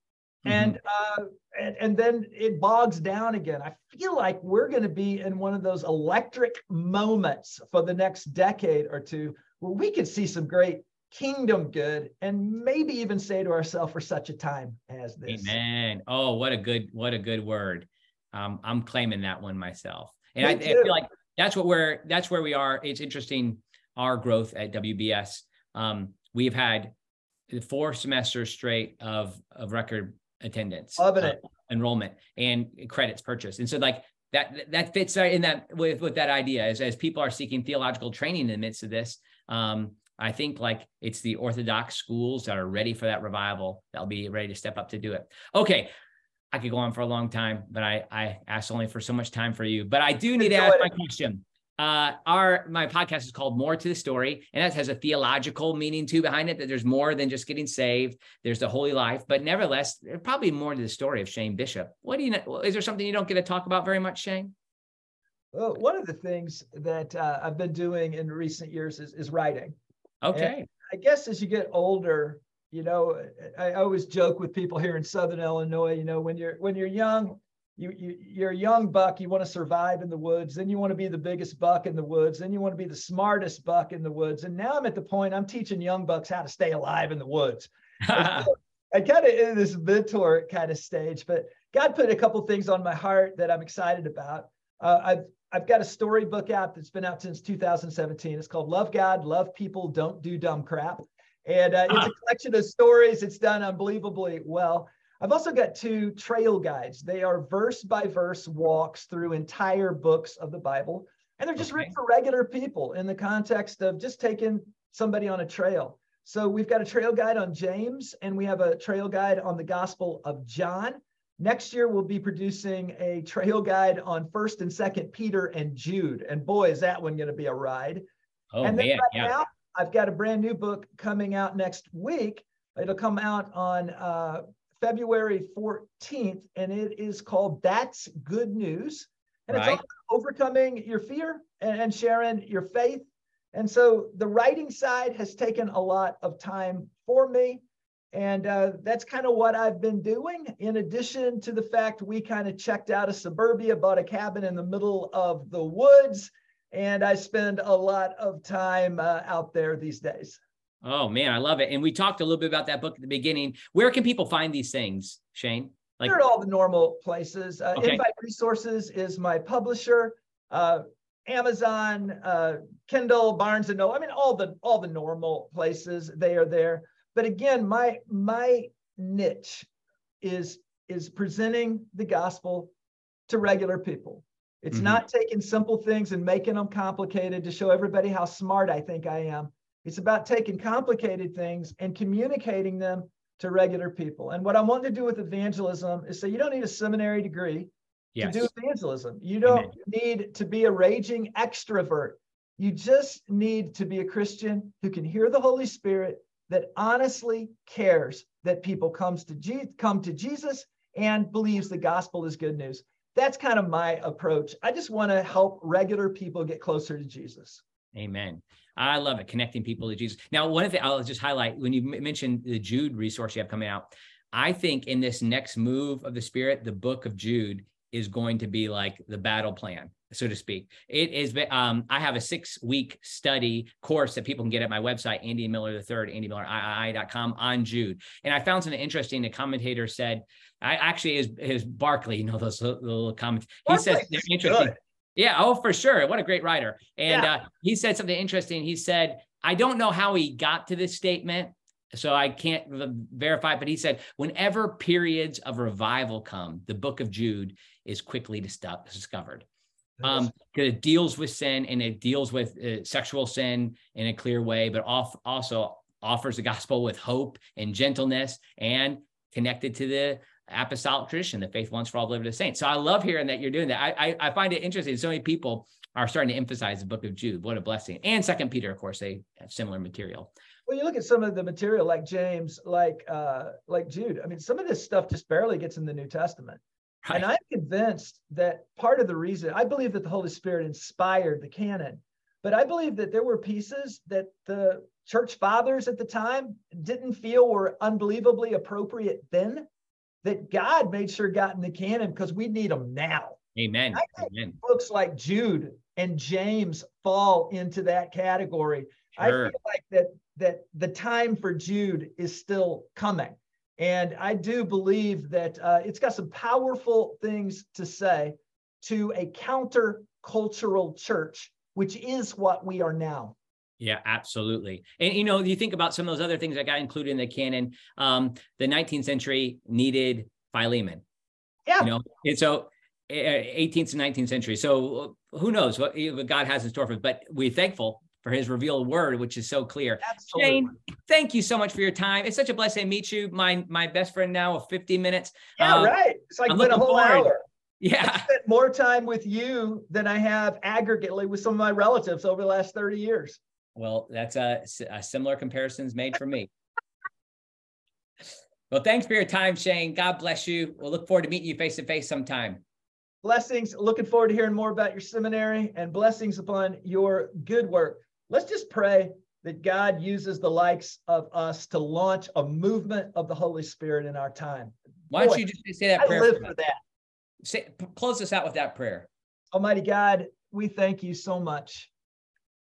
mm-hmm. and, uh, and and then it bogs down again. I feel like we're going to be in one of those electric moments for the next decade or two, where we could see some great kingdom good and maybe even say to ourselves for such a time as this amen oh what a good what a good word um, I'm claiming that one myself. And I, I, feel like that's what we're, that's where we are. It's interesting. Our growth at WBS. Um, we've had four semesters straight of, of record attendance, uh, enrollment and credits purchased. And so like that, that fits in that with, with that idea as, as people are seeking theological training in the midst of this. Um, I think like it's the Orthodox schools that are ready for that revival that'll be ready to step up to do it. Okay. I could go on for a long time, but I I asked only for so much time for you. But I do need to ask my question. Uh, our my podcast is called More to the Story, and that has a theological meaning too behind it. That there's more than just getting saved. There's the holy life, but nevertheless, there's probably more to the story of Shane Bishop. What do you know? Is there something you don't get to talk about very much, Shane? Well, one of the things that uh, I've been doing in recent years is, is writing. Okay. And I guess as you get older, you know, I always joke with people here in Southern Illinois, you know, when you're when you're young, you, you you're a young buck, you want to survive in the woods, then you want to be the biggest buck in the woods, then you want to be the smartest buck in the woods. And now I'm at the point I'm teaching young bucks how to stay alive in the woods. I kind of in this mentor kind of stage, but God put a couple things on my heart that I'm excited about. Uh, I've I've got a storybook out that's been out since 2017. It's called Love God, Love People, Don't Do Dumb Crap. And uh, it's a collection of stories. It's done unbelievably well. I've also got two trail guides. They are verse by verse walks through entire books of the Bible. And they're just okay. written for regular people in the context of just taking somebody on a trail. So we've got a trail guide on James and we have a trail guide on the Gospel of John. Next year, we'll be producing a trail guide on First and Second Peter and Jude. And boy, is that one going to be a ride. Oh, and then man, right yeah. now, I've got a brand new book coming out next week. It'll come out on uh, February 14th, and it is called That's Good News. And right. it's all overcoming your fear and, and sharing your faith. And so the writing side has taken a lot of time for me. And uh, that's kind of what I've been doing. In addition to the fact we kind of checked out of suburbia, bought a cabin in the middle of the woods, and I spend a lot of time uh, out there these days. Oh man, I love it. And we talked a little bit about that book at the beginning. Where can people find these things, Shane? Like they're all the normal places. Uh, okay. Invite Resources is my publisher. Uh, Amazon, uh, Kindle, Barnes and Noble. I mean, all the all the normal places they are there. But again, my my niche is is presenting the gospel to regular people. It's mm-hmm. not taking simple things and making them complicated to show everybody how smart I think I am. It's about taking complicated things and communicating them to regular people. And what I want to do with evangelism is say you don't need a seminary degree yes. to do evangelism. You don't Amen. need to be a raging extrovert. You just need to be a Christian who can hear the Holy Spirit that honestly cares that people comes to Je- come to Jesus and believes the gospel is good news. That's kind of my approach. I just want to help regular people get closer to Jesus. Amen. I love it, connecting people to Jesus. Now, one of the I'll just highlight when you mentioned the Jude resource you have coming out. I think in this next move of the Spirit, the book of Jude is going to be like the battle plan, so to speak. It is, um, I have a six week study course that people can get at my website, Andy Miller the third, andymiller.com on Jude. And I found something interesting. The commentator said, I actually is, is Barclay, you know, those little comments. He says they're interesting. Good. Yeah. Oh, for sure. What a great writer. And yeah. uh, he said something interesting. He said, I don't know how he got to this statement, so I can't verify, but he said, whenever periods of revival come, the book of Jude is quickly discovered. Um, it deals with sin and it deals with uh, sexual sin in a clear way, but off, also offers the gospel with hope and gentleness and connected to the apostolic tradition, the faith once for all delivered to saints. So I love hearing that you're doing that. I, I, I find it interesting. So many people are starting to emphasize the book of Jude. What a blessing. And second Peter, of course, they have similar material. Well, you look at some of the material like James, like uh, like Jude. I mean, some of this stuff just barely gets in the New Testament. Right. And I'm convinced that part of the reason I believe that the Holy Spirit inspired the canon, but I believe that there were pieces that the church fathers at the time didn't feel were unbelievably appropriate then that God made sure got in the canon because we need them now. Amen. Amen. Books like Jude and James fall into that category. Sure. I feel like that that the time for Jude is still coming. And I do believe that uh, it's got some powerful things to say to a counter cultural church, which is what we are now. Yeah, absolutely. And you know, you think about some of those other things that got included in the canon. Um, the 19th century needed Philemon. Yeah. You know, and so 18th and 19th century. So who knows what, what God has in store for us? But we're thankful for his revealed word, which is so clear. Absolutely. Shane, thank you so much for your time. It's such a blessing to meet you. My my best friend now of 50 minutes. Yeah, um, right. It's like I'm been a whole forward. hour. Yeah. I spent more time with you than I have aggregately with some of my relatives over the last 30 years. Well, that's uh, a, a uh, similar comparisons made for me. well, thanks for your time, Shane. God bless you. We'll look forward to meeting you face to face sometime. Blessings. Looking forward to hearing more about your seminary and blessings upon your good work. Let's just pray that God uses the likes of us to launch a movement of the Holy Spirit in our time. Why don't you just say that prayer? I live for that. Say, close us out with that prayer. Almighty God, we thank you so much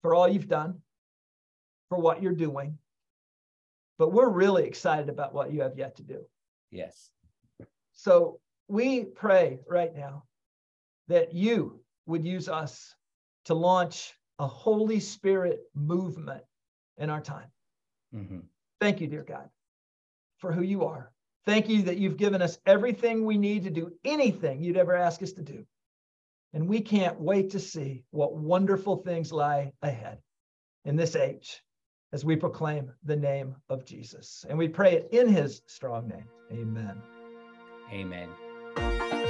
for all you've done, for what you're doing, but we're really excited about what you have yet to do. Yes. So we pray right now that you would use us to launch a Holy Spirit movement in our time. Mm-hmm. Thank you, dear God, for who you are. Thank you that you've given us everything we need to do anything you'd ever ask us to do. And we can't wait to see what wonderful things lie ahead in this age as we proclaim the name of Jesus. And we pray it in his strong name. Amen. Amen.